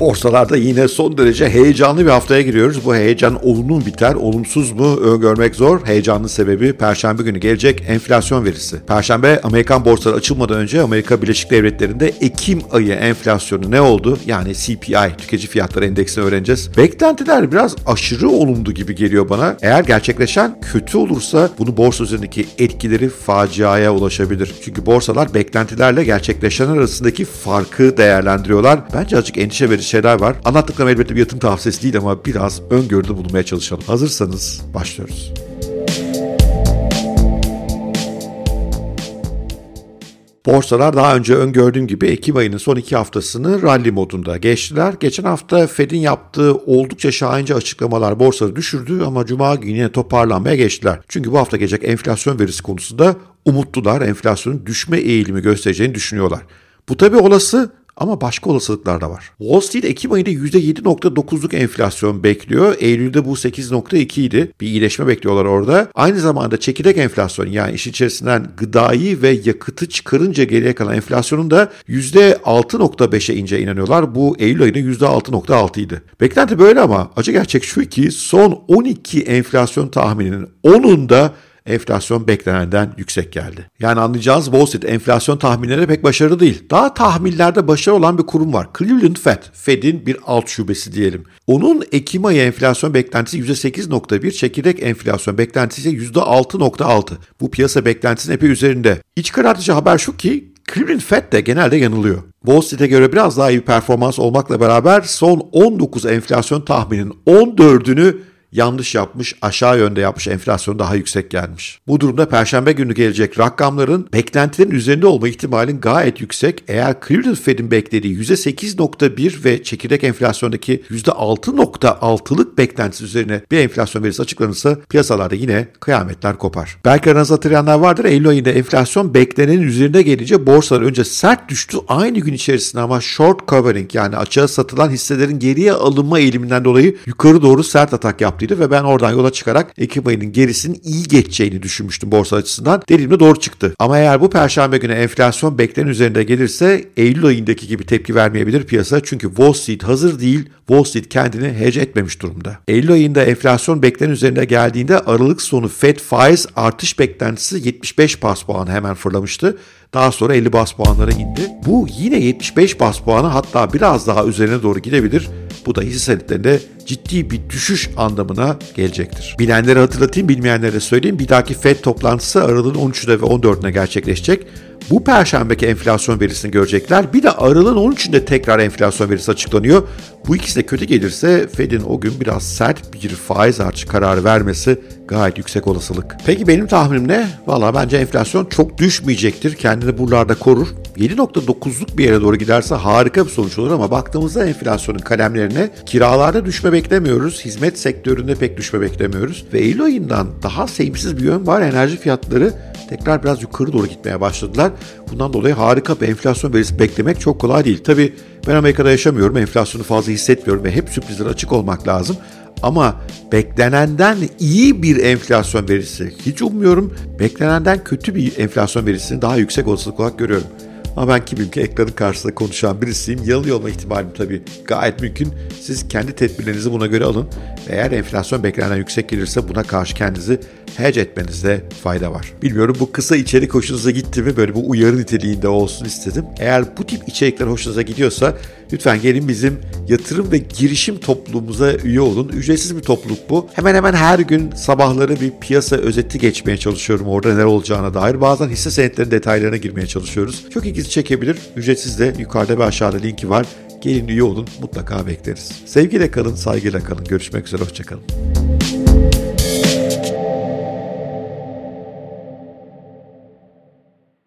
Borsalarda yine son derece heyecanlı bir haftaya giriyoruz. Bu heyecan olumlu mu biter, olumsuz mu öngörmek zor. Heyecanlı sebebi Perşembe günü gelecek enflasyon verisi. Perşembe Amerikan borsaları açılmadan önce Amerika Birleşik Devletleri'nde Ekim ayı enflasyonu ne oldu? Yani CPI, tüketici fiyatları endeksini öğreneceğiz. Beklentiler biraz aşırı olumlu gibi geliyor bana. Eğer gerçekleşen kötü olursa bunu borsa üzerindeki etkileri faciaya ulaşabilir. Çünkü borsalar beklentilerle gerçekleşen arasındaki farkı değerlendiriyorlar. Bence azıcık endişe verici şeyler var. Anlattıklarım elbette bir yatırım tavsiyesi değil ama biraz öngörüde bulunmaya çalışalım. Hazırsanız başlıyoruz. Borsalar daha önce öngördüğüm gibi Ekim ayının son iki haftasını rally modunda geçtiler. Geçen hafta Fed'in yaptığı oldukça şahince açıklamalar borsaları düşürdü ama Cuma günü yine toparlanmaya geçtiler. Çünkü bu hafta gelecek enflasyon verisi konusunda umutlular enflasyonun düşme eğilimi göstereceğini düşünüyorlar. Bu tabi olası ama başka olasılıklar da var. Wall Street Ekim ayında %7.9'luk enflasyon bekliyor. Eylül'de bu 8.2 idi. Bir iyileşme bekliyorlar orada. Aynı zamanda çekirdek enflasyon yani iş içerisinden gıdayı ve yakıtı çıkarınca geriye kalan enflasyonun da %6.5'e ince inanıyorlar. Bu Eylül ayında %6.6 idi. Beklenti böyle ama acı gerçek şu ki son 12 enflasyon tahmininin 10'unda enflasyon beklenenden yüksek geldi. Yani anlayacağınız Wall Street enflasyon tahminleri pek başarılı değil. Daha tahminlerde başarılı olan bir kurum var. Cleveland Fed, Fed'in bir alt şubesi diyelim. Onun Ekim ayı enflasyon beklentisi %8.1, çekirdek enflasyon beklentisi ise %6.6. Bu piyasa beklentisinin epey üzerinde. İç karartıcı haber şu ki Cleveland Fed de genelde yanılıyor. Wall Street'e göre biraz daha iyi bir performans olmakla beraber son 19 enflasyon tahminin 14'ünü yanlış yapmış, aşağı yönde yapmış, enflasyon daha yüksek gelmiş. Bu durumda perşembe günü gelecek rakamların beklentilerin üzerinde olma ihtimalin gayet yüksek. Eğer Cleveland Fed'in beklediği %8.1 ve çekirdek enflasyondaki %6.6'lık beklentisi üzerine bir enflasyon verisi açıklanırsa piyasalarda yine kıyametler kopar. Belki aranızda hatırlayanlar vardır. Eylül ayında enflasyon beklenenin üzerinde gelince borsalar önce sert düştü. Aynı gün içerisinde ama short covering yani açığa satılan hisselerin geriye alınma eğiliminden dolayı yukarı doğru sert atak yaptı yaptıydı ve ben oradan yola çıkarak Ekim ayının gerisinin iyi geçeceğini düşünmüştüm borsa açısından. Dediğimde doğru çıktı. Ama eğer bu perşembe günü enflasyon beklenen üzerinde gelirse Eylül ayındaki gibi tepki vermeyebilir piyasa. Çünkü Wall Street hazır değil. Wall Street kendini hedge etmemiş durumda. Eylül ayında enflasyon beklenen üzerinde geldiğinde Aralık sonu Fed faiz artış beklentisi 75 bas puan hemen fırlamıştı. Daha sonra 50 bas puanlara indi. Bu yine 75 bas puanı hatta biraz daha üzerine doğru gidebilir. Bu da hisse senetlerinde ciddi bir düşüş anlamına gelecektir. Bilenlere hatırlatayım, bilmeyenlere söyleyeyim. Bir dahaki FED toplantısı Aralık'ın 13'ünde ve 14'üne gerçekleşecek. Bu perşembeki enflasyon verisini görecekler. Bir de Aralık'ın 13'ünde tekrar enflasyon verisi açıklanıyor. Bu ikisi de kötü gelirse Fed'in o gün biraz sert bir faiz artışı kararı vermesi gayet yüksek olasılık. Peki benim tahminim ne? Valla bence enflasyon çok düşmeyecektir. Kendini buralarda korur. 7.9'luk bir yere doğru giderse harika bir sonuç olur ama baktığımızda enflasyonun kalemlerine kiralarda düşme beklemiyoruz. Hizmet sektöründe pek düşme beklemiyoruz. Ve Eylül ayından daha sevimsiz bir yön var. Enerji fiyatları tekrar biraz yukarı doğru gitmeye başladılar. Bundan dolayı harika bir enflasyon verisi beklemek çok kolay değil. Tabii ben Amerika'da yaşamıyorum, enflasyonu fazla hissetmiyorum ve hep sürprizlere açık olmak lazım. Ama beklenenden iyi bir enflasyon verisi hiç ummuyorum. Beklenenden kötü bir enflasyon verisini daha yüksek olasılık olarak görüyorum. Ama ben kimim ki ekranın karşısında konuşan birisiyim. Yanılıyor olma ihtimalim tabii gayet mümkün. Siz kendi tedbirlerinizi buna göre alın. Eğer enflasyon beklenenden yüksek gelirse buna karşı kendinizi hedge etmenizde fayda var. Bilmiyorum bu kısa içerik hoşunuza gitti mi? Böyle bu uyarı niteliğinde olsun istedim. Eğer bu tip içerikler hoşunuza gidiyorsa lütfen gelin bizim yatırım ve girişim topluluğumuza üye olun. Ücretsiz bir topluluk bu. Hemen hemen her gün sabahları bir piyasa özeti geçmeye çalışıyorum orada neler olacağına dair. Bazen hisse senetlerinin detaylarına girmeye çalışıyoruz. Çok ilginizi çekebilir. Ücretsiz de yukarıda ve aşağıda linki var. Gelin üye olun mutlaka bekleriz. Sevgiyle kalın, saygıyla kalın. Görüşmek üzere, hoşçakalın.